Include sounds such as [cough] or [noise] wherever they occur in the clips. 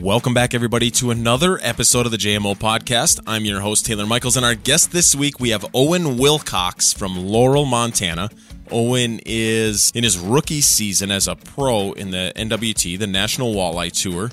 Welcome back, everybody, to another episode of the JMO podcast. I'm your host, Taylor Michaels, and our guest this week, we have Owen Wilcox from Laurel, Montana. Owen is in his rookie season as a pro in the NWT, the National Walleye Tour.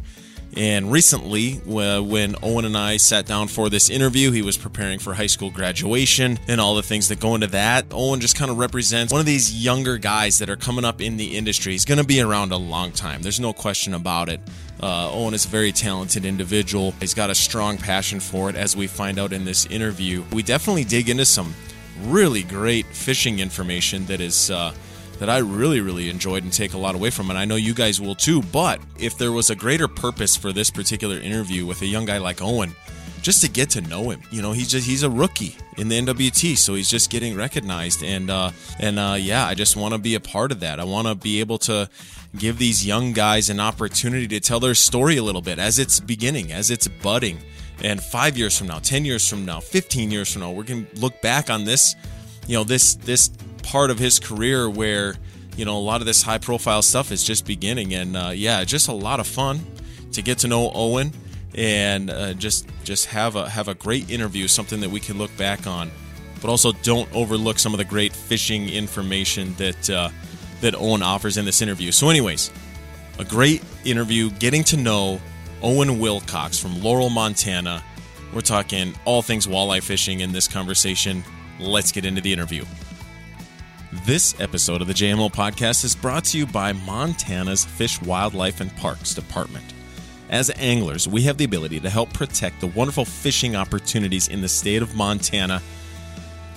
And recently, when Owen and I sat down for this interview, he was preparing for high school graduation and all the things that go into that. Owen just kind of represents one of these younger guys that are coming up in the industry. He's going to be around a long time. There's no question about it. Uh, Owen is a very talented individual. He's got a strong passion for it, as we find out in this interview. We definitely dig into some really great fishing information that is. Uh, that I really, really enjoyed and take a lot away from. And I know you guys will too. But if there was a greater purpose for this particular interview with a young guy like Owen, just to get to know him. You know, he's just he's a rookie in the NWT, so he's just getting recognized. And uh, and uh, yeah, I just want to be a part of that. I want to be able to give these young guys an opportunity to tell their story a little bit as it's beginning, as it's budding. And five years from now, ten years from now, fifteen years from now, we're gonna look back on this, you know, this this part of his career where you know a lot of this high profile stuff is just beginning and uh, yeah just a lot of fun to get to know owen and uh, just just have a have a great interview something that we can look back on but also don't overlook some of the great fishing information that uh, that owen offers in this interview. So anyways a great interview getting to know owen wilcox from laurel montana. We're talking all things walleye fishing in this conversation. Let's get into the interview. This episode of the JMO podcast is brought to you by Montana's Fish, Wildlife, and Parks Department. As anglers, we have the ability to help protect the wonderful fishing opportunities in the state of Montana.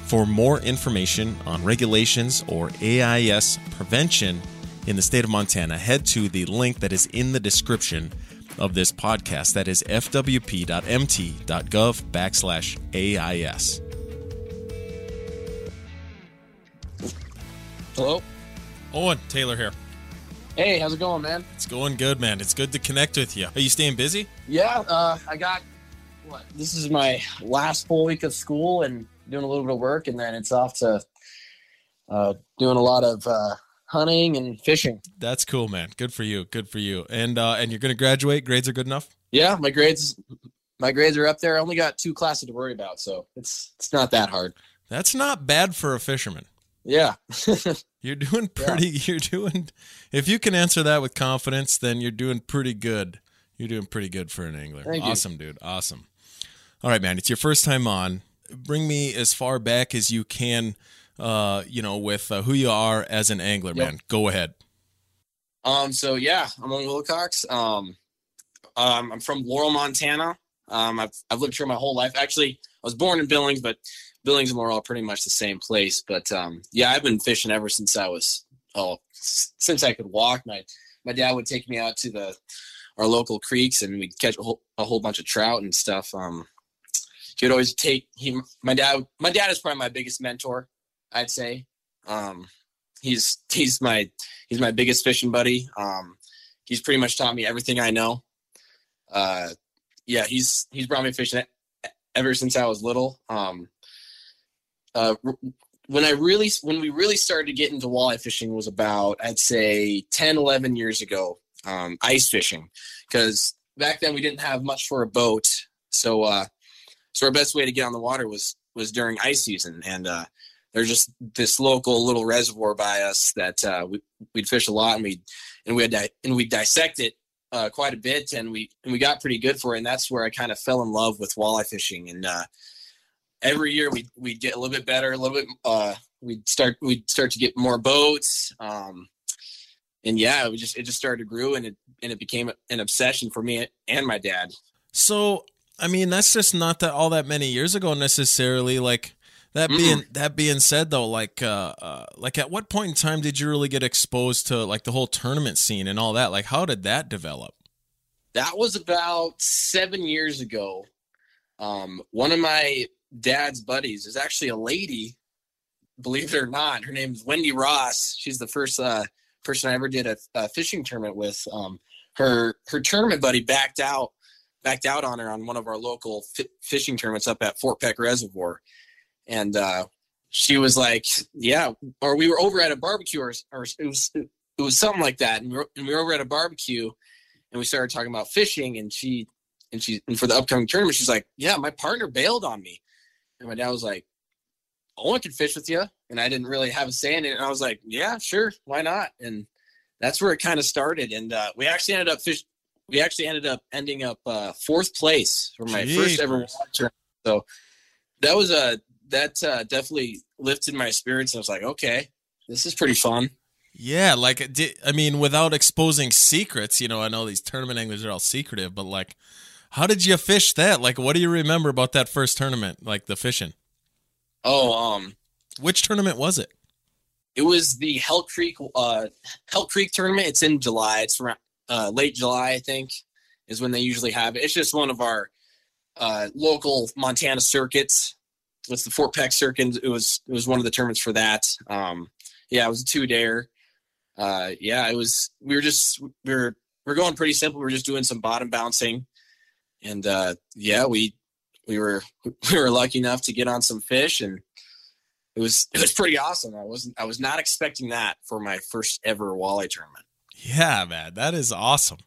For more information on regulations or AIS prevention in the state of Montana, head to the link that is in the description of this podcast. That is fwp.mt.gov backslash AIS. Hello? Owen, Taylor here. Hey, how's it going, man? It's going good, man. It's good to connect with you. Are you staying busy? Yeah, uh, I got what? This is my last full week of school and doing a little bit of work, and then it's off to uh, doing a lot of uh, hunting and fishing. That's cool, man. Good for you. Good for you. And uh, and you're going to graduate. Grades are good enough. Yeah, my grades my grades are up there. I only got two classes to worry about, so it's it's not that hard. That's not bad for a fisherman. Yeah. [laughs] you're doing pretty yeah. you're doing if you can answer that with confidence, then you're doing pretty good. You're doing pretty good for an angler. Thank awesome, you. dude. Awesome. All right, man. It's your first time on. Bring me as far back as you can uh, you know, with uh, who you are as an angler, yep. man. Go ahead. Um, so yeah, I'm Owen Wilcox. Um, um, I'm from Laurel, Montana. Um, I've, I've lived here my whole life. Actually, I was born in Billings, but Billings and Laurel are pretty much the same place. But um, yeah, I've been fishing ever since I was oh since I could walk. My my dad would take me out to the our local creeks and we'd catch a whole, a whole bunch of trout and stuff. Um, he would always take he my dad my dad is probably my biggest mentor. I'd say. Um, he's he's my he's my biggest fishing buddy. Um, he's pretty much taught me everything I know. Uh, yeah, he's he's brought me fishing ever since I was little. Um, uh, when I really when we really started to get into walleye fishing was about I'd say 10 11 years ago um, ice fishing. Because back then we didn't have much for a boat. So uh, so our best way to get on the water was was during ice season. And uh, there's just this local little reservoir by us that uh, we, would fish a lot and we and we had di- and we dissect it uh, quite a bit. And we and we got pretty good for it. And that's where I kind of fell in love with walleye fishing. And uh, every year we we get a little bit better, a little bit. Uh, we'd start we'd start to get more boats, um, and yeah, it just it just started to grow, and it and it became an obsession for me and my dad. So I mean, that's just not that all that many years ago necessarily. Like that being mm. that being said, though, like uh, uh, like at what point in time did you really get exposed to like the whole tournament scene and all that? Like, how did that develop? That was about seven years ago. Um, one of my dad's buddies is actually a lady, believe it or not. Her name is Wendy Ross. She's the first uh, person I ever did a, a fishing tournament with. Um, her her tournament buddy backed out backed out on her on one of our local f- fishing tournaments up at Fort Peck Reservoir, and uh, she was like, "Yeah," or we were over at a barbecue, or, or it was it was something like that, and we, were, and we were over at a barbecue, and we started talking about fishing, and she and she and for the upcoming tournament, she's like, "Yeah, my partner bailed on me," and my dad was like, "Owen can fish with you," and I didn't really have a say in it, and I was like, "Yeah, sure, why not?" And that's where it kind of started, and uh, we actually ended up fish. We actually ended up ending up uh, fourth place for my Jeepers. first ever tournament. So that was a that uh, definitely lifted my spirits. I was like, okay, this is pretty fun. Yeah, like I mean, without exposing secrets, you know, I know these tournament anglers are all secretive, but like, how did you fish that? Like, what do you remember about that first tournament? Like the fishing. Oh, um, Which tournament was it? it was the Hell Creek uh Hell Creek tournament. It's in July. It's around uh, late July, I think, is when they usually have it. It's just one of our uh, local Montana circuits. It's the Fort Peck circuit. It was it was one of the tournaments for that. Um, yeah, it was a two dayer. Uh, yeah, it was. We were just we were we are going pretty simple. We are just doing some bottom bouncing, and uh, yeah, we we were [laughs] we were lucky enough to get on some fish and it was it was pretty awesome. I wasn't I was not expecting that for my first ever walleye tournament. Yeah, man, that is awesome.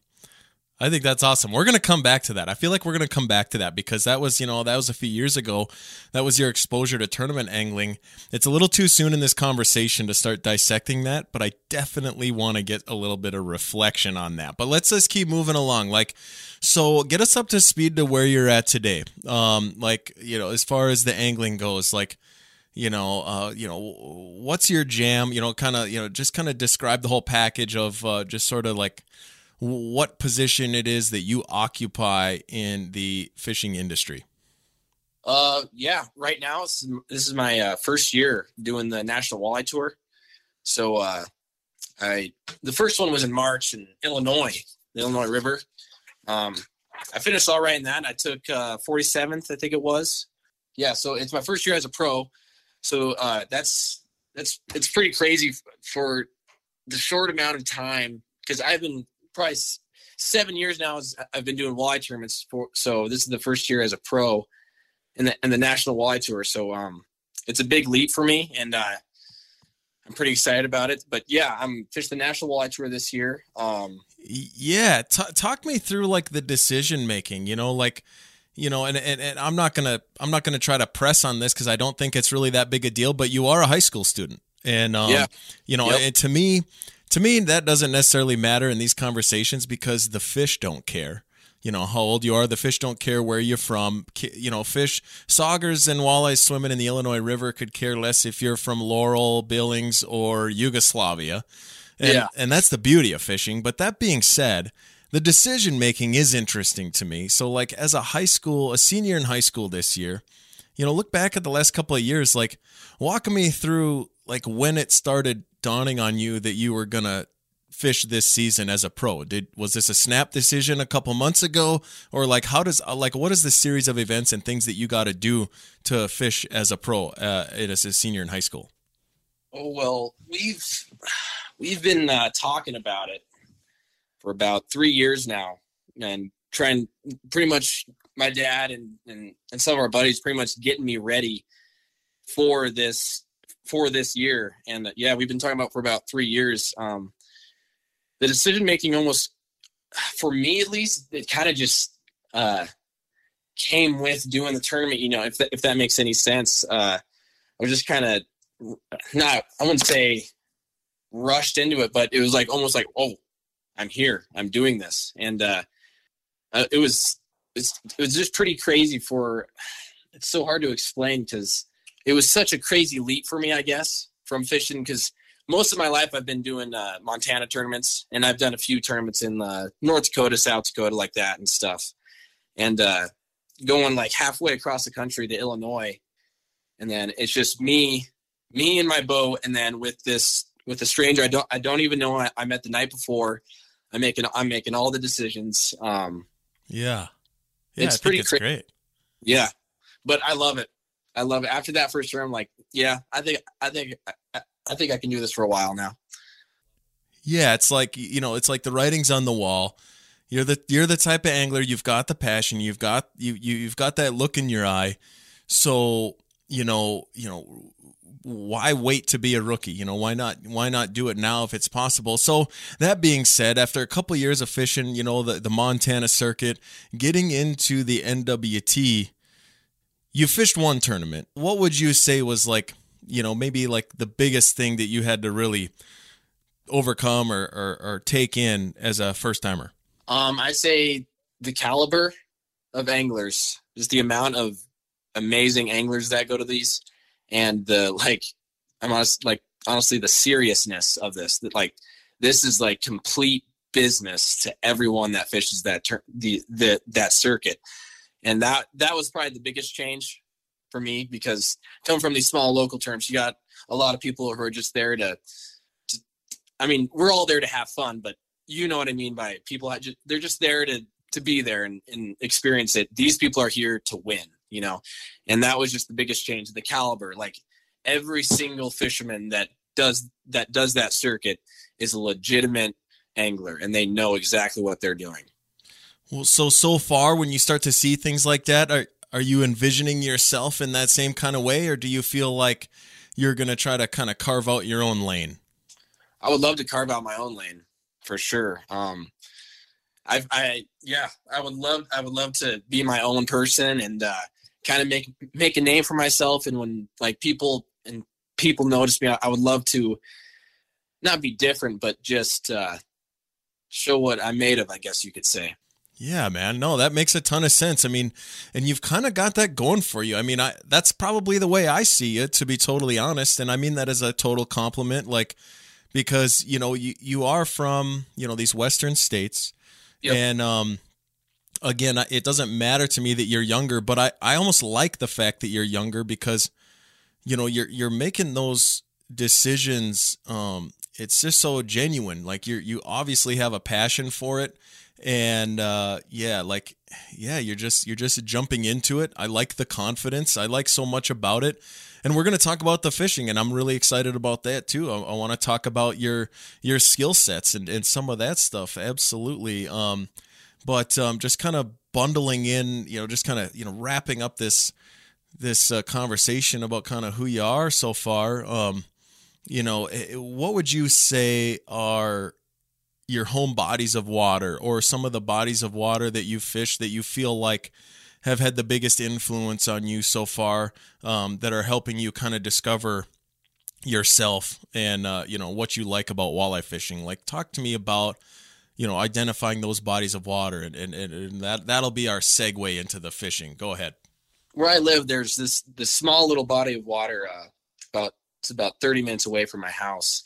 I think that's awesome. We're going to come back to that. I feel like we're going to come back to that because that was, you know, that was a few years ago. That was your exposure to tournament angling. It's a little too soon in this conversation to start dissecting that, but I definitely want to get a little bit of reflection on that. But let's just keep moving along. Like, so get us up to speed to where you're at today. Um, like, you know, as far as the angling goes, like, you know, uh, you know, what's your jam? You know, kind of, you know, just kind of describe the whole package of uh, just sort of like what position it is that you occupy in the fishing industry. Uh, yeah, right now this is, my uh, first year doing the National Walleye Tour. So uh, I the first one was in March in Illinois, the Illinois River. Um, I finished all right in that. I took uh, 47th, I think it was. Yeah, so it's my first year as a pro. So uh, that's that's it's pretty crazy for the short amount of time because I've been probably seven years now. As I've been doing walleye tournaments for. So this is the first year as a pro in the in the national walleye tour. So um, it's a big leap for me, and uh, I'm pretty excited about it. But yeah, I'm fishing the national walleye tour this year. Um, Yeah, t- talk me through like the decision making. You know, like you know, and, and and I'm not gonna I'm not gonna try to press on this because I don't think it's really that big a deal. But you are a high school student, and um, Yeah. you know, Yep. and to me, to me that doesn't necessarily matter in these conversations because the fish don't care. You know how old you are. The fish don't care where you're from. You know, fish, saugers, and walleyes swimming in the Illinois River could care less if you're from Laurel, Billings, or Yugoslavia. And, Yeah. and that's the beauty of fishing. But that being said, the decision making is interesting to me. So, like, as a high school, a senior in high school this year, you know, look back at the last couple of years, like, walk me through, like, when it started dawning on you that you were going to fish this season as a pro? Did was this a snap decision a couple months ago? Or like how does like what is the series of events and things that you got to do to fish as a pro uh, as a senior in high school? Oh well, we've we've been uh, talking about it for about three years now, and trying pretty much my dad and and, and some of our buddies pretty much getting me ready for this for this year. And uh, yeah, we've been talking about for about three years. Um, the decision making almost for me at least it kind of just uh, came with doing the tournament. You know, if that, if that makes any sense. Uh, I was just kind of not I wouldn't say rushed into it, but it was like almost like, oh, I'm here, I'm doing this, and uh, uh, it was it was just pretty crazy. For it's so hard to explain because it was such a crazy leap for me, I guess, from fishing because most of my life I've been doing uh, Montana tournaments, and I've done a few tournaments in uh, North Dakota, South Dakota, like that and stuff, and uh, going like halfway across the country to Illinois, and then it's just me me and my boat, and then with this with a stranger I don't I don't even know I, I met the night before. I'm making I'm making all the decisions. Um, yeah yeah It's pretty it's cra- great yeah, but I love it. I love it. After that first year, I'm like, yeah, I think I think I, I think I can do this for a while now. Yeah, it's like you know, it's like the writing's on the wall. You're the you're the type of angler. You've got the passion. You've got you, you you've got that look in your eye. So you know you know, why wait to be a rookie? You know, why not why not do it now if it's possible? So that being said, after a couple of years of fishing, you know, the, the Montana circuit, getting into the NWT, you fished one tournament. What would you say was like, you know, maybe like the biggest thing that you had to really overcome or, or, or take in as a first timer? Um, I say the caliber of anglers, just the amount of amazing anglers that go to these and the like i'm honest like honestly the seriousness of this that like this is like complete business to everyone that fishes that ter- the, the that circuit and that that was probably the biggest change for me because coming from these small local terms you got a lot of people who are just there to, to i mean we're all there to have fun but you know what i mean by people just, they're just there to to be there and, and experience it these people are here to win you know, and that was just the biggest change. The caliber, like every single fisherman that does that does that circuit is a legitimate angler, and they know exactly what they're doing. Well, so so far, when you start to see things like that, are are you envisioning yourself in that same kind of way, or do you feel like you're going to try to kind of carve out your own lane? I would love to carve out my own lane for sure. Um, I, I, yeah, I would love, I would love to be my own person and uh, kind of make make a name for myself and when like people and people notice me I, I would love to not be different but just uh show what I'm made of I guess you could say yeah man no that makes a ton of sense I mean and you've kind of got that going for you I mean I that's probably the way I see it to be totally honest and I mean that as a total compliment like because you know you you are from you know these western states yep. and um again, it doesn't matter to me that you're younger, but I, I almost like the fact that you're younger because, you know, you're you're making those decisions. Um, it's just so genuine. Like you you obviously have a passion for it, and uh, yeah, like yeah, you're just you're just jumping into it. I like the confidence. I like so much about it. And we're going to talk about the fishing, and I'm really excited about that too. I, I want to talk about your your skill sets and, and some of that stuff. Absolutely. Um, but um, just kind of bundling in, you know, just kind of you know wrapping up this this uh, conversation about kind of who you are so far. Um, you know, eh, what would you say are your home bodies of water, or some of the bodies of water that you fish that you feel like have had the biggest influence on you so far, um, that are helping you kind of discover yourself and uh, you know what you like about walleye fishing. Like, talk to me about you know, identifying those bodies of water, and, and, and that that'll be our segue into the fishing. Go ahead. Where I live, there's this this small little body of water, uh, about it's about 30 minutes away from my house.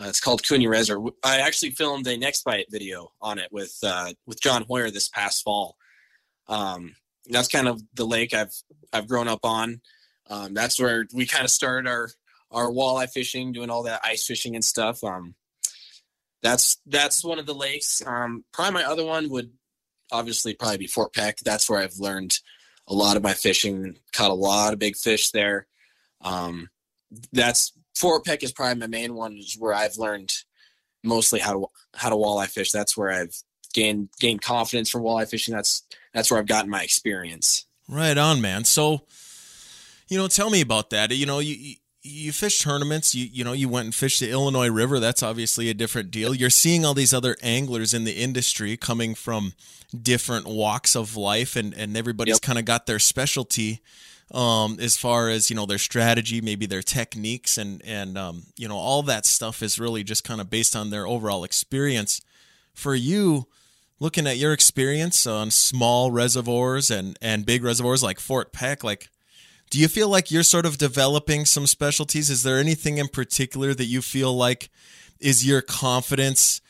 Uh, it's called Cooney Reservoir. I actually filmed a Next Bite video on it with uh, with John Hoyer this past fall. Um, that's kind of the lake I've I've grown up on. Um, that's where we kind of started our our walleye fishing, doing all that ice fishing and stuff. Um, that's that's one of the lakes. Um, probably my other one would obviously probably be Fort Peck. That's where I've learned a lot of my fishing. Caught a lot of big fish there. Um, that's Fort Peck is probably my main one. Is where I've learned mostly how to how to walleye fish. That's where I've gained gained confidence from walleye fishing. That's that's where I've gotten my experience. Right on, man. So, you know, tell me about that. You know, you you fish tournaments you you know you went and fished the illinois river that's obviously a different deal you're seeing all these other anglers in the industry coming from different walks of life and and everybody's yep. kind of got their specialty um, as far as you know their strategy maybe their techniques and and um, you know all that stuff is really just kind of based on their overall experience for you looking at your experience on small reservoirs and and big reservoirs like fort peck like do you feel like you're sort of developing some specialties? Is there anything in particular that you feel like is your confidence?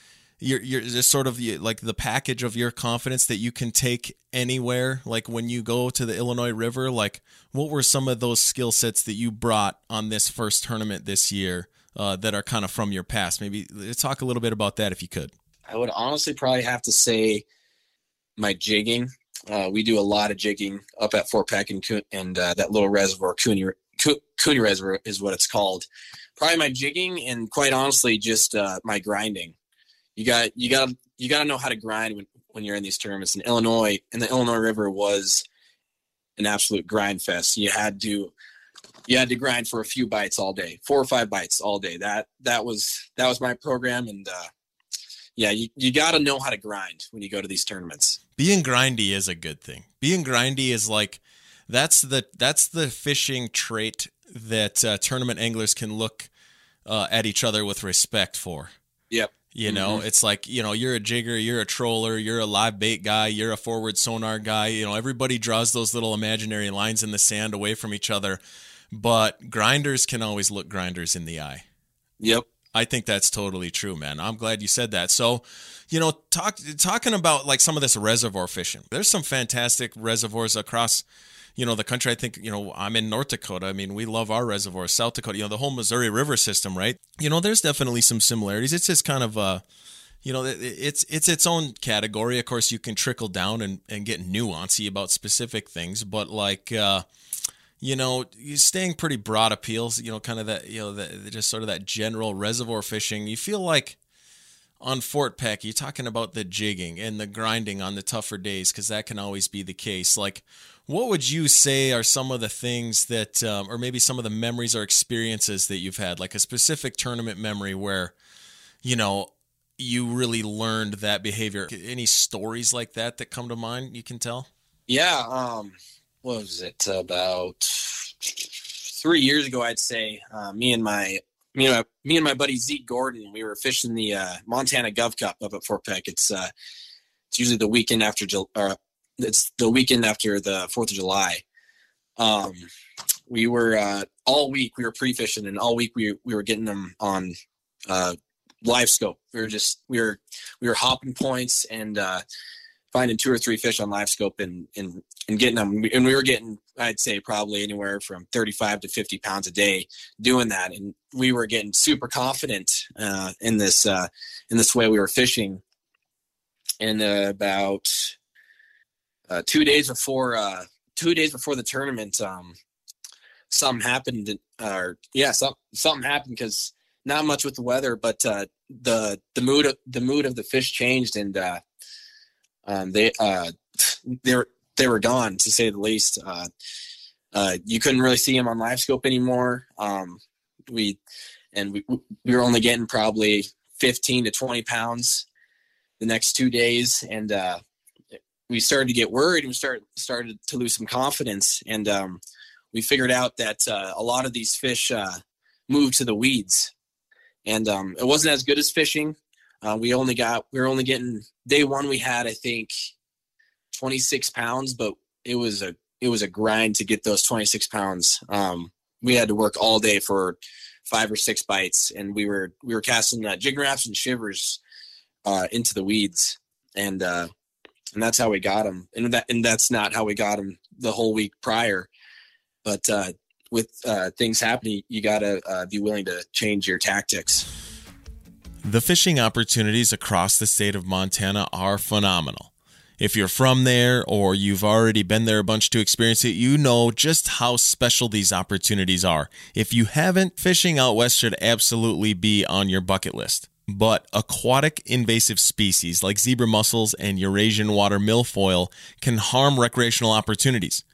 Your, your just sort of like the package of your confidence that you can take anywhere. Like when you go to the Illinois River, like what were some of those skill sets that you brought on this first tournament this year uh, that are kind of from your past? Maybe talk a little bit about that if you could. I would honestly probably have to say my jigging. Uh, we do a lot of jigging up at Fort Peck and, and uh, that little reservoir, Cooney, Cooney Reservoir is what it's called. Probably my jigging and quite honestly, just uh, my grinding. You got you got you got to know how to grind when, when you're in these tournaments. In Illinois, and the Illinois River was an absolute grind fest. You had to you had to grind for a few bites all day, four or five bites all day. That that was that was my program, and uh, yeah, you, you got to know how to grind when you go to these tournaments. Being grindy is a good thing. Being grindy is like that's the that's the fishing trait that uh, tournament anglers can look uh, at each other with respect for. Yep. You know, mm-hmm. it's like, you know, you're a jigger, you're a troller, you're a live bait guy, you're a forward sonar guy. You know, everybody draws those little imaginary lines in the sand away from each other, but grinders can always look grinders in the eye. Yep. I think that's totally true, man. I'm glad you said that. So, you know, talk talking about like some of this reservoir fishing. There's some fantastic reservoirs across you know the country i think you know i'm in north dakota i mean we love our reservoirs south dakota you know the whole missouri river system right you know there's definitely some similarities it's just kind of uh you know it's it's its own category of course you can trickle down and, and get nuancy about specific things but like uh you know, staying pretty broad appeals, you know, kind of that, you know, the, just sort of that general reservoir fishing. You feel like on Fort Peck, you're talking about the jigging and the grinding on the tougher days, because that can always be the case. Like, what would you say are some of the things that, um, or maybe some of the memories or experiences that you've had, like a specific tournament memory where, you know, you really learned that behavior? Any stories like that that come to mind you can tell? Yeah. Um, what was it about three years ago? I'd say uh, me and my me and my me and my buddy Zeke Gordon, we were fishing the uh, Montana Gov Cup up at Fort Peck. It's uh, it's usually the weekend after or it's the weekend after the Fourth of July. Um, we were uh, all week we were pre fishing, and all week we we were getting them on uh, live scope. We were just we were we were hopping points and uh, finding two or three fish on live scope and and and getting them. And we were getting I'd say probably anywhere from 35 to 50 pounds a day doing that, and we were getting super confident uh, in this uh, in this way we were fishing. And uh, about uh, two days before uh, two days before the tournament, um, something happened. Or yeah, some, something happened because not much with the weather, but uh, the the mood of, the mood of the fish changed, and uh, um, they uh, they were they were gone to say the least. Uh, uh, you couldn't really see them on live scope anymore. Um, we and we we were only getting probably 15 to 20 pounds the next two days, and uh, we started to get worried and we started started to lose some confidence and um, we figured out that uh, a lot of these fish uh, moved to the weeds. And um, it wasn't as good as fishing. Uh, we only got we were only getting day one we had i think 26 pounds but it was a it was a grind to get those 26 pounds. Um, we had to work all day for five or six bites and we were we were casting uh, jig wraps and shivers uh, into the weeds. And uh, and that's how we got him. And that and that's not how we got him the whole week prior. But uh, with uh, things happening, you got to uh, be willing to change your tactics. The fishing opportunities across the state of Montana are phenomenal. If you're from there or you've already been there a bunch to experience it, you know just how special these opportunities are. If you haven't, fishing out west should absolutely be on your bucket list but aquatic invasive species like zebra mussels and Eurasian water milfoil can harm recreational opportunities.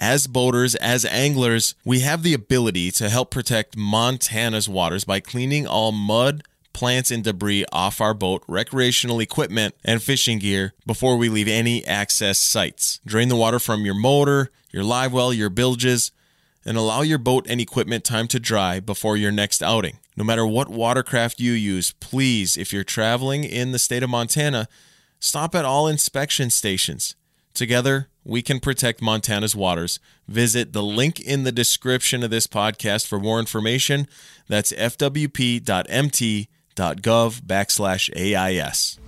As boaters, as anglers, we have the ability to help protect Montana's waters by cleaning all mud, plants, and debris off our boat, recreational equipment, and fishing gear before we leave any access sites. Drain the water from your motor, your live well, your bilges, and allow your boat and equipment time to dry before your next outing. No matter what watercraft you use, please, if you're traveling in the state of Montana, stop at all inspection stations. Together, we can protect Montana's waters. Visit the link in the description of this podcast for more information. That's fwp.mt.gov backslash AIS.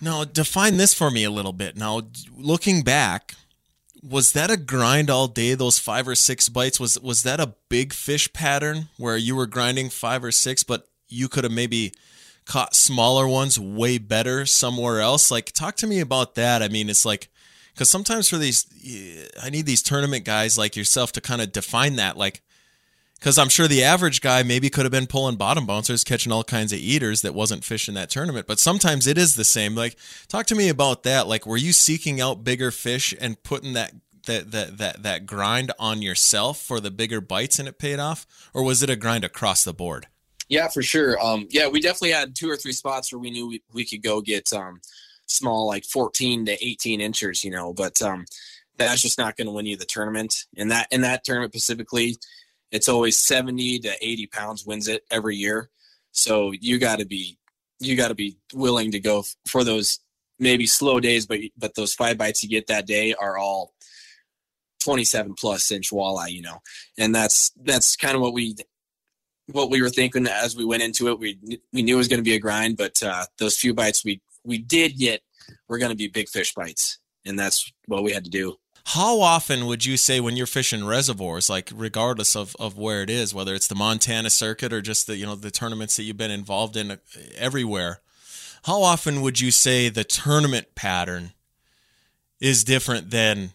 Now, define this for me a little bit. Now, looking back, was that a grind all day those five or six bites? Was was that a big fish pattern where you were grinding five or six but you could have maybe caught smaller ones way better somewhere else? Like talk to me about that. I mean it's like because sometimes for these i need these tournament guys like yourself to kind of define that like because I'm sure the average guy maybe could have been pulling bottom bouncers, catching all kinds of eaters that wasn't fish in that tournament. But sometimes it is the same. Like, talk to me about that. Like, were you seeking out bigger fish and putting that that that that that grind on yourself for the bigger bites and it paid off, or was it a grind across the board? Yeah, for sure. Um, yeah, we definitely had two or three spots where we knew we, we could go get um, small, like 14 to 18 inches, you know, but um, that's just not going to win you the tournament. And that in that tournament specifically, it's always 70 to 80 pounds wins it every year. So you got to be you got to be willing to go for those maybe slow days, but but those five bites you get that day are all 27 plus inch walleye, you know, and that's that's kind of what we what we were thinking as we went into it. We we knew it was going to be a grind, but uh, those few bites we we did get were going to be big fish bites, and that's what we had to do. How often would you say when you're fishing reservoirs, like regardless of, of where it is, whether it's the Montana circuit or just the you know the tournaments that you've been involved in uh, everywhere, how often would you say the tournament pattern is different than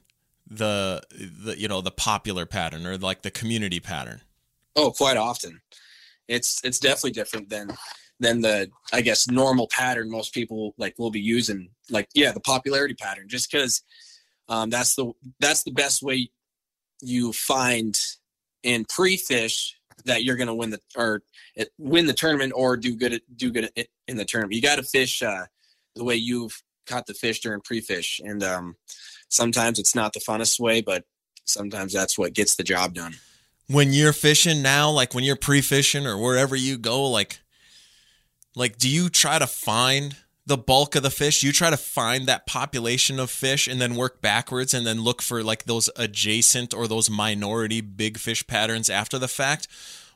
the the you know the popular pattern or like the community pattern? Oh, quite often. It's it's definitely different than than the I guess normal pattern most people like will be using. Like yeah, the popularity pattern. Just because um, that's the that's the best way you find in pre-fish that you're going to win the or win the tournament or do good do good in the tournament. You got to fish uh, the way you've caught the fish during pre-fish, and um, sometimes it's not the funnest way, but sometimes that's what gets the job done. When you're fishing now, like when you're pre-fishing or wherever you go, like like do you try to find the bulk of the fish you try to find that population of fish and then work backwards and then look for like those adjacent or those minority big fish patterns after the fact?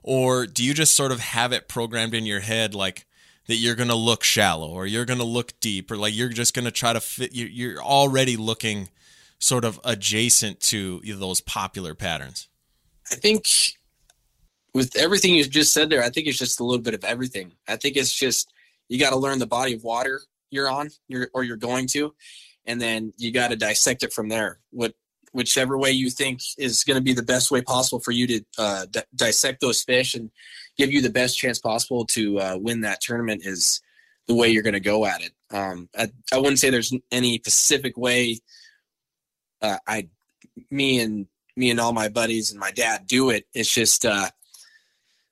Or do you just sort of have it programmed in your head like that you're going to look shallow or you're going to look deep or like you're just going to try to fit you're already looking sort of adjacent to those popular patterns? I think with everything you just said there i think it's just a little bit of everything. I think it's just you got to learn the body of water you're on you're, or you're going to and then you got to dissect it from there. What whichever way you think is going to be the best way possible for you to uh, d- dissect those fish and give you the best chance possible to uh, win that tournament is the way you're going to go at it. Um, I, I, wouldn't say there's any specific way uh, i me and me and all my buddies and my dad do it. It's just uh,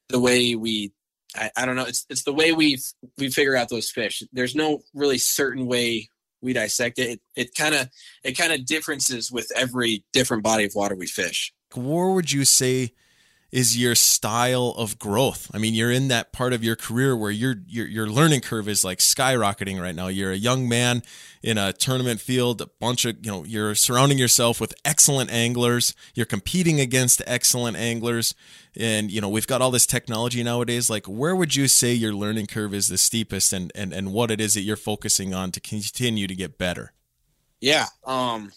the way we I, I don't know. It's it's the way we we figure out those fish. There's no really certain way we dissect it. It kind of it kind of differences with every different body of water we fish. Where would you say is your style of growth. I mean, you're in that part of your career where your your your learning curve is like skyrocketing right now. You're a young man in a tournament field, a bunch of, you know, you're surrounding yourself with excellent anglers. You're competing against excellent anglers. And, you know, we've got all this technology nowadays. Like, where would you say your learning curve is the steepest and and and what it is that you're focusing on to continue to get better? Yeah. Um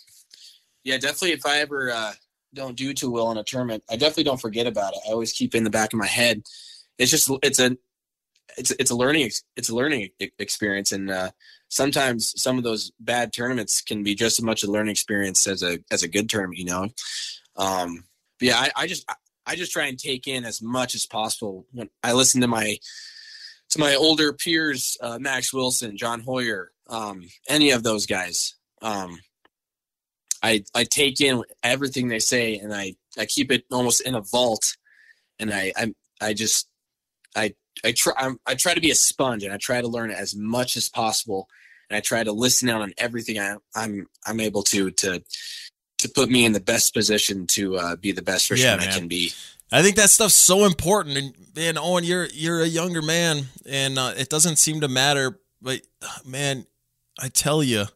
yeah, definitely if I ever uh don't do too well in a tournament, I definitely don't forget about it. I always keep in the back of my head. It's just it's a it's it's a learning it's a learning experience, and uh, sometimes some of those bad tournaments can be just as much a learning experience as a as a good tournament. You know, um, yeah, I, I just I just try and take in as much as possible. When I listen to my to my older peers, uh, Max Wilson, John Hoyer, um, any of those guys. Um, I I take in everything they say and I I keep it almost in a vault, and I I I just I I try I'm, I try to be a sponge and I try to learn as much as possible, and I try to listen out on everything I, I'm I'm able to to to put me in the best position to uh, be the best fisherman yeah, I can be. I think that stuff's so important, and man, Owen, you're you're a younger man, and uh, it doesn't seem to matter. But man, I tell you,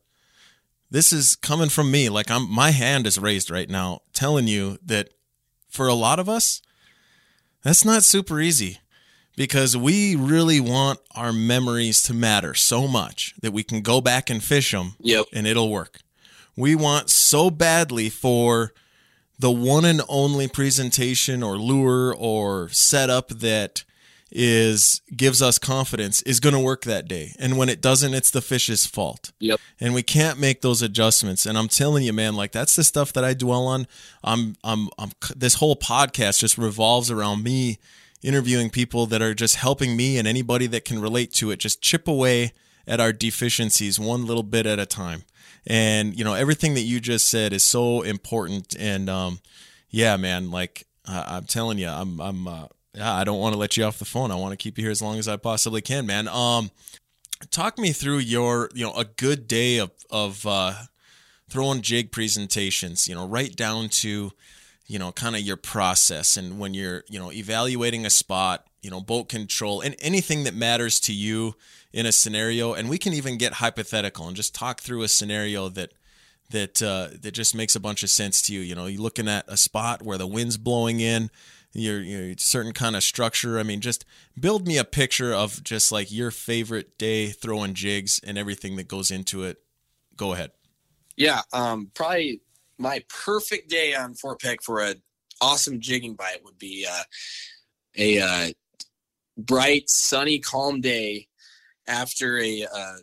this is coming from me. Like I'm my hand is raised right now telling you that for a lot of us, that's not super easy because we really want our memories to matter so much that we can go back and fish them yep. and it'll work. We want so badly for the one and only presentation or lure or setup that is gives us confidence is going to work that day. And when it doesn't it's the fish's fault. Yep. And we can't make those adjustments. And i'm telling you man like that's the stuff that i dwell on. I'm i'm, I'm this whole podcast just revolves around me interviewing people that are just helping me and anybody that can relate to it. Just chip away at our deficiencies one little bit at a time. And you know, everything that you just said is so important. And um, yeah, man, like I'm telling you, I'm I'm uh, yeah, I don't want to let you off the phone. I want to keep you here as long as I possibly can, man. Um, talk me through your you know a good day of of uh, throwing jig presentations. You know, right down to you know kind of your process and when you're you know evaluating a spot you know boat control and anything that matters to you in a scenario and we can even get hypothetical and just talk through a scenario that that uh, that just makes a bunch of sense to you you know you're looking at a spot where the wind's blowing in your, your certain kind of structure. I mean just build me a picture of just like your favorite day throwing jigs and everything that goes into it. Go ahead. Yeah um probably my perfect day on Fort Peck for an awesome jigging bite would be uh, a uh, bright, sunny, calm day after a uh,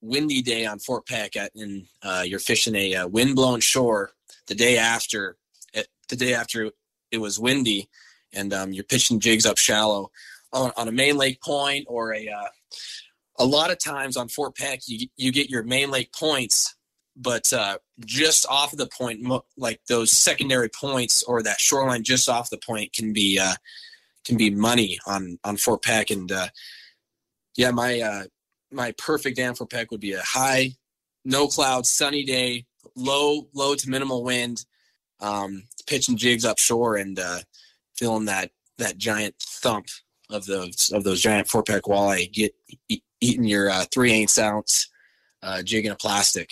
windy day on Fort Peck, and uh, you're fishing a uh, wind-blown shore. The day after, it, the day after it was windy, and um, you're pitching jigs up shallow on, on a main lake point or a. Uh, a lot of times on Fort Peck, you you get your main lake points but uh, just off of the point, like those secondary points or that shoreline just off the point can be uh, can be money on on Fort Peck. And uh, yeah, my uh, my perfect day for Peck would be a high, no clouds, sunny day, low low to minimal wind, um, pitching jigs up shore and uh, feeling that that giant thump of those of those giant Fort Peck walleye get e- eating your uh, three eighths ounce uh, jig in a plastic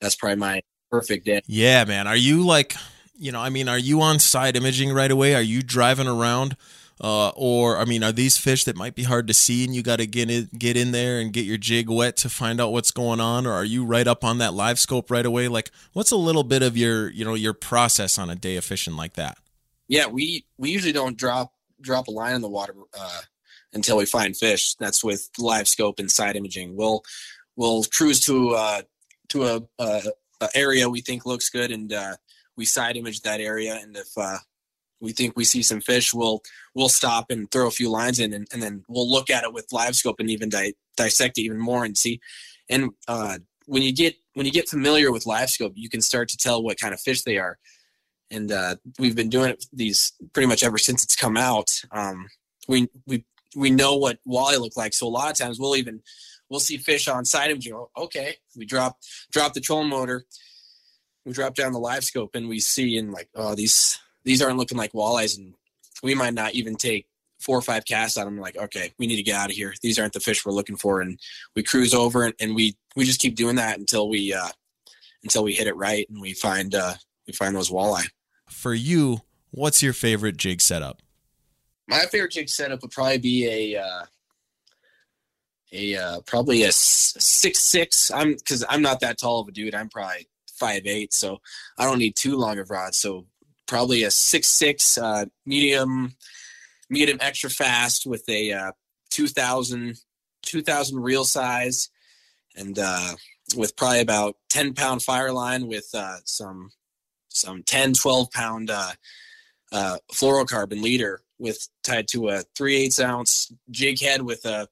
that's probably my perfect day. Yeah, man. Are you like, you know, I mean, are you on side imaging right away? Are you driving around? Uh, or I mean, are these fish that might be hard to see, and you got to get in, get in there and get your jig wet to find out what's going on, or are you right up on that live scope right away? Like, what's a little bit of your, you know, your process on a day of fishing like that? Yeah, we we usually don't drop drop a line in the water uh, until we find fish. That's with live scope and side imaging. We'll we'll cruise to uh, to a, a, a area we think looks good, and uh, we side image that area. And if uh, we think we see some fish, we'll we'll stop and throw a few lines in, and, and then we'll look at it with live scope and even di- dissect it even more and see. And uh, when you get when you get familiar with live scope, you can start to tell what kind of fish they are. And uh, we've been doing these pretty much ever since it's come out. Um, we we we know what walleye look like, so a lot of times we'll even we'll see fish on side of Oh, okay, we drop drop the trolling motor, we drop down the live scope, and we see and like, oh, these these aren't looking like walleyes, and we might not even take four or five casts on them. Like, okay, we need to get out of here. These aren't the fish we're looking for, and we cruise over and, and we we just keep doing that until we uh, until we hit it right and we find uh, we find those walleye. For you, what's your favorite jig setup? My favorite jig setup would probably be a uh, a uh, probably a six six. I'm because I'm not that tall of a dude. I'm probably five eight, so I don't need too long of rods. So probably a six six uh, medium, medium extra fast with a uh, 2000, 2000 reel size, and uh, with probably about ten pound FireLine with uh, some some 10, 12 pound uh, uh, fluorocarbon leader with tied to a three eighths ounce jig head with a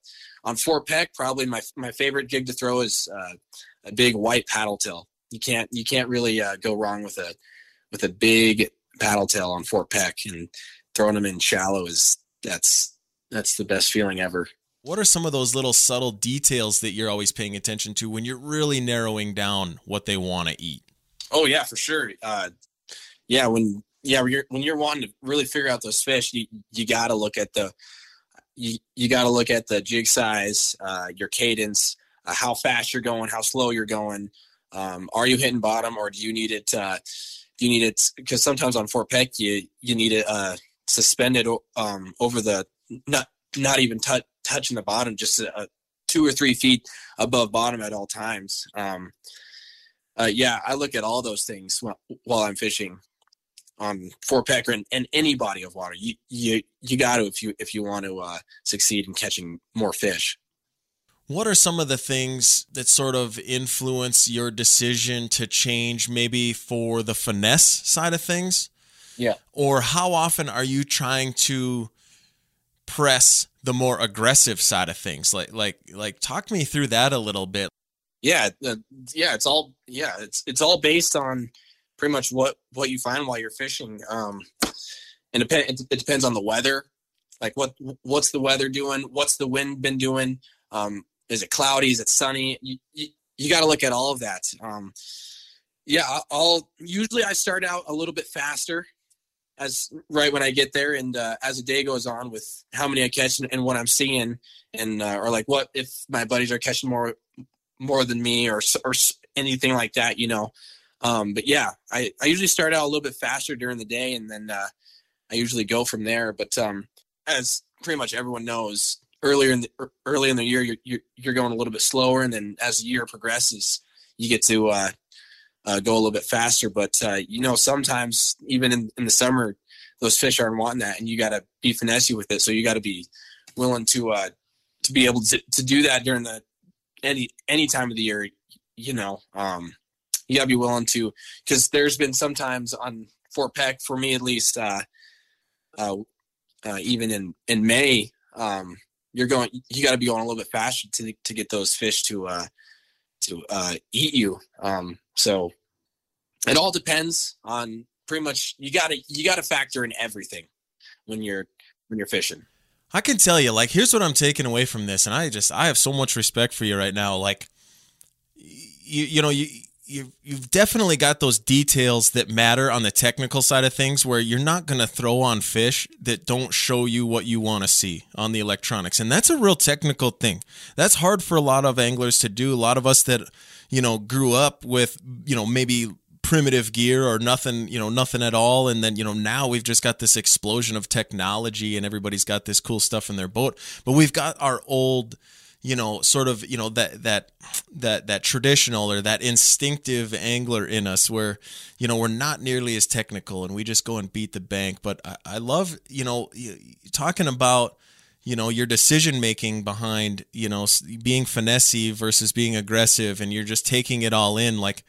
on Fort Peck, probably my my favorite jig to throw is uh, a big white paddle tail. You can't you can't really uh, go wrong with a with a big paddle tail on Fort Peck, and throwing them in shallow is that's that's the best feeling ever. What are some of those little subtle details that you're always paying attention to when you're really narrowing down what they want to eat? Oh yeah, for sure. Uh, yeah, when yeah when you're when you're wanting to really figure out those fish, you you got to look at the you, you got to look at the jig size, uh, your cadence, uh, how fast you're going, how slow you're going. Um, are you hitting bottom or do you need it? Uh, do you need it? Because sometimes on Fort Peck, you you need it uh, suspended um, over the not not even t- touching the bottom, just a, two or three feet above bottom at all times. Um, uh, yeah, I look at all those things while, I'm fishing on Fort Peck and, and any body of water. You you you got to if you if you want to uh, succeed in catching more fish. What are some of the things that sort of influence your decision to change, maybe for the finesse side of things? Yeah. Or how often are you trying to press the more aggressive side of things. Like like like talk me through that a little bit. Yeah, uh, yeah, it's all yeah, it's it's all based on pretty much what what you find while you're fishing. Um, and depend it, it depends on the weather. Like what what's the weather doing? What's the wind been doing? Um, is it cloudy? Is it sunny? You you, you got to look at all of that. Um, yeah, I'll usually I start out a little bit faster as right when I get there, and uh, as the day goes on, with how many I catch and, and what I'm seeing, and uh, or like what if my buddies are catching more more than me, or or anything like that, you know. Um, but yeah, I, I usually start out a little bit faster during the day, and then uh, I usually go from there. But um, as pretty much everyone knows, earlier in the early in the year, you're, you're, you're going a little bit slower, and then as the year progresses, you get to uh, uh, go a little bit faster. But uh, you know, sometimes even in, in the summer, those fish aren't wanting that, and you got to be finessey with it. So you got to be willing to uh, to be able to, to do that during the any any time of the year. You know, um, you got to be willing to because there's been sometimes on Fort Peck for me at least. Uh, uh, uh, even in in May, um, you're going. You got to be going a little bit faster to to get those fish to uh, to uh, eat you. Um, so it all depends on pretty much. You got to you got to factor in everything when you're when you're fishing. I can tell you, like, here's what I'm taking away from this, and I just I have so much respect for you right now. Like, you you know you you you've definitely got those details that matter on the technical side of things where you're not going to throw on fish that don't show you what you want to see on the electronics and that's a real technical thing that's hard for a lot of anglers to do a lot of us that you know grew up with you know maybe primitive gear or nothing you know nothing at all. And then you know now we've just got this explosion of technology and everybody's got this cool stuff in their boat. But we've got our old you know sort of you know that that that that traditional or that instinctive angler in us where you know we're not nearly as technical and we just go and beat the bank. But i, I love you know talking about you know your decision making behind you know being finessey versus being aggressive and you're just taking it all in. Like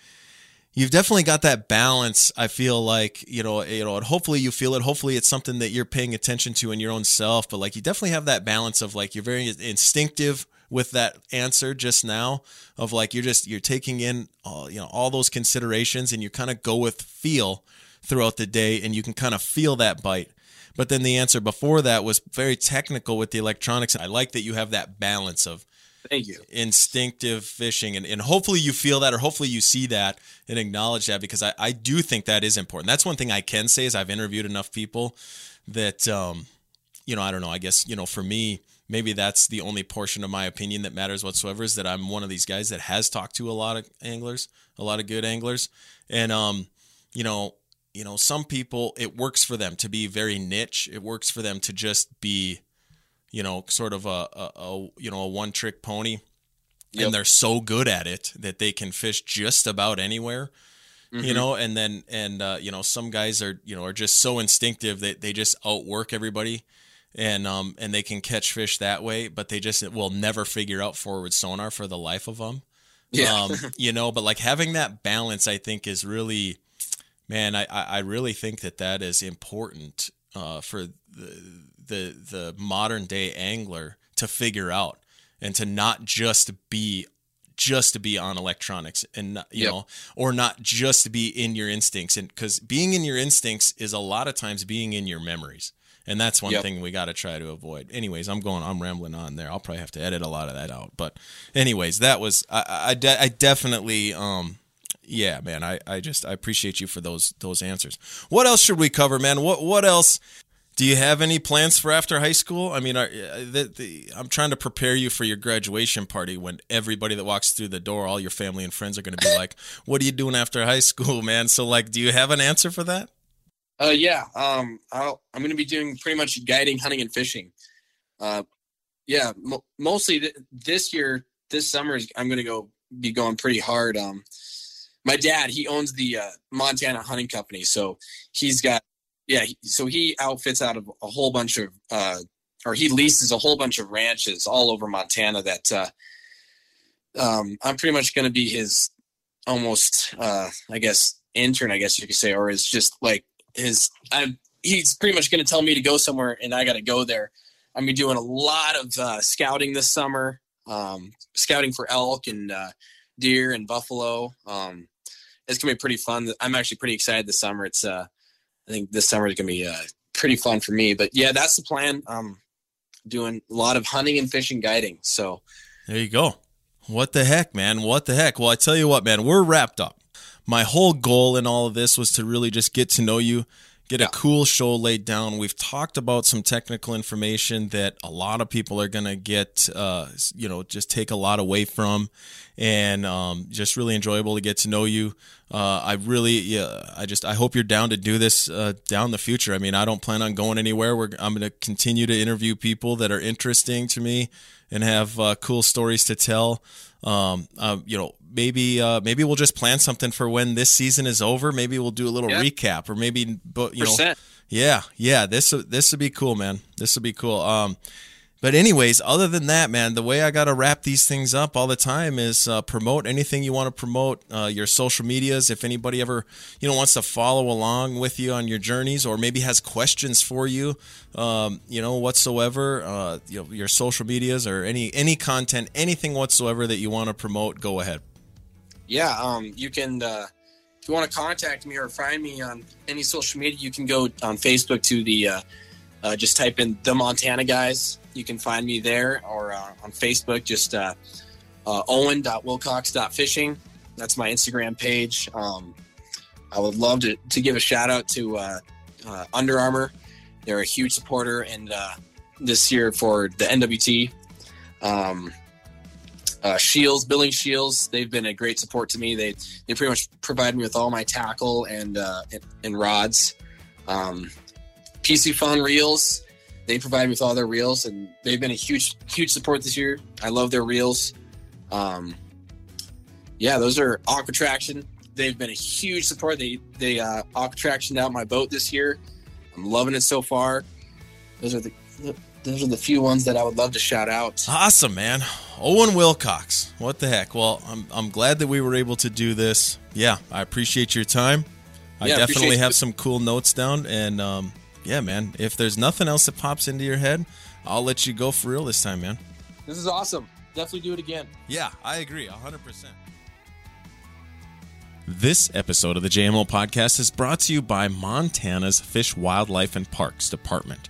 you've definitely got that balance i feel like you know you know and hopefully you feel it. Hopefully it's something that you're paying attention to in your own self but like you definitely have that balance of like you're very instinctive with that answer just now of like you're just you're taking in all, you know all those considerations and you kind of go with feel throughout the day and you can kind of feel that bite. But then the answer before that was very technical with the electronics. I like that you have that balance of thank you instinctive fishing and, and hopefully you feel that or hopefully you see that and acknowledge that because I, I do think that is important that's one thing i can say is i've interviewed enough people that um you know i don't know i guess you know for me maybe that's the only portion of my opinion that matters whatsoever is that I'm one of these guys that has talked to a lot of anglers, a lot of good anglers. And um, you know, you know, some people it works for them to be very niche. It works for them to just be, you know, sort of a, a, a you know, a one trick pony. Yep. And they're so good at it that they can fish just about anywhere. Mm-hmm. You know, and then and uh, you know, some guys are, you know, are just so instinctive that they just outwork everybody and um and they can catch fish that way, but they just will never figure out forward sonar for the life of them. Yeah. Um, [laughs] you know, but like having that balance, I think is really, man, I I really think that that is important uh, for the the the modern day angler to figure out and to not just be just to be on electronics and you yep. know or not just to be in your instincts and because being in your instincts is a lot of times being in your memories and that's one yep. thing we got to try to avoid. Anyways, I'm going. I'm rambling on there. I'll probably have to edit a lot of that out. But, anyways, that was I. I, de- I definitely. Um, yeah, man. I, I just I appreciate you for those those answers. What else should we cover, man? What what else? Do you have any plans for after high school? I mean, are, uh, the, the, I'm trying to prepare you for your graduation party when everybody that walks through the door, all your family and friends are going to be like, "What are you doing after high school, [laughs] man?" So, like, do you have an answer for that? Uh, yeah. Um, I'll, I'm going to be doing pretty much guiding, hunting, and fishing. Uh, yeah, mo- mostly th- this year, this summer, I'm going to go be going pretty hard. Um, my dad, he owns the uh, Montana Hunting Company, so he's got, yeah, so he outfits out of a whole bunch of, uh, or he leases a whole bunch of ranches all over Montana. That uh, um, I'm pretty much going to be his almost, uh, I guess, intern, I guess you could say, or is just like his I'm he's pretty much going to tell me to go somewhere and I got to go there I'm be doing a lot of uh, scouting this summer, um, scouting for elk and uh, deer and buffalo. Um, it's gonna be pretty fun. I'm actually pretty excited this summer. It's uh, I think this summer is gonna be uh, pretty fun for me. But yeah, that's the plan. Um, doing a lot of hunting and fishing guiding. So there you go. What the heck, man? What the heck? Well, I tell you what, man, we're wrapped up. My whole goal in all of this was to really just get to know you, get yeah. a cool show laid down. We've talked about some technical information that a lot of people are going to get, uh, you know, just take a lot away from, and um, just really enjoyable to get to know you. Uh, I really, yeah, I just, I hope you're down to do this uh, down the future. I mean, I don't plan on going anywhere. We're, I'm going to continue to interview people that are interesting to me and have uh, cool stories to tell. Um, uh, you know, maybe uh, maybe we'll just plan something for when this season is over. Maybe we'll do a little recap, or maybe but you know, yeah, yeah. This this would be cool, man. This would be cool. Um, but anyways, other than that, man, the way I got to wrap these things up all the time is uh, promote anything you want to promote. Uh, your social medias. If anybody ever you know wants to follow along with you on your journeys, or maybe has questions for you, um, you know whatsoever, uh, you know, your social medias or any any content, anything whatsoever that you want to promote, go ahead. Yeah, um, you can uh, if you want to contact me or find me on any social media, you can go on Facebook to the uh, uh, just type in the Montana guys you can find me there or uh, on Facebook, just uh, uh, owen.wilcox.fishing. That's my Instagram page. Um, I would love to, to give a shout out to uh, uh, Under Armour. They're a huge supporter, and uh, this year for the NWT. Um, uh, Scheels, Billing Scheels, they've been a great support to me. They they pretty much provide me with all my tackle and uh, and, and rods. Um, Phone reels, they provide me with all their reels, and they've been a huge, huge support this year. I love their reels. Um, yeah, those are Aqua Traction. They've been a huge support. They they uh, Aqua Traction out my boat this year. I'm loving it so far. Those are the those are the few ones that I would love to shout out. Awesome, man. Owen Wilcox. What the heck? Well, I'm, I'm glad that we were able to do this. Yeah, I appreciate your time. I yeah, definitely have some cool notes down, and um, yeah, man. If there's nothing else that pops into your head, I'll let you go for real this time, man. This is awesome. Definitely do it again. Yeah, I agree 100%. This episode of the JMO podcast is brought to you by Montana's Fish, Wildlife, and Parks Department.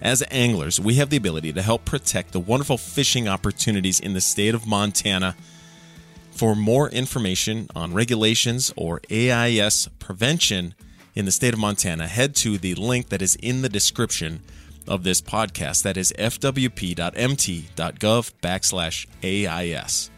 As anglers, we have the ability to help protect the wonderful fishing opportunities in the state of Montana. For more information on regulations or AIS prevention, in the state of Montana, head to the link that is in the description of this podcast. That is fwp.mt.gov backslash AIS.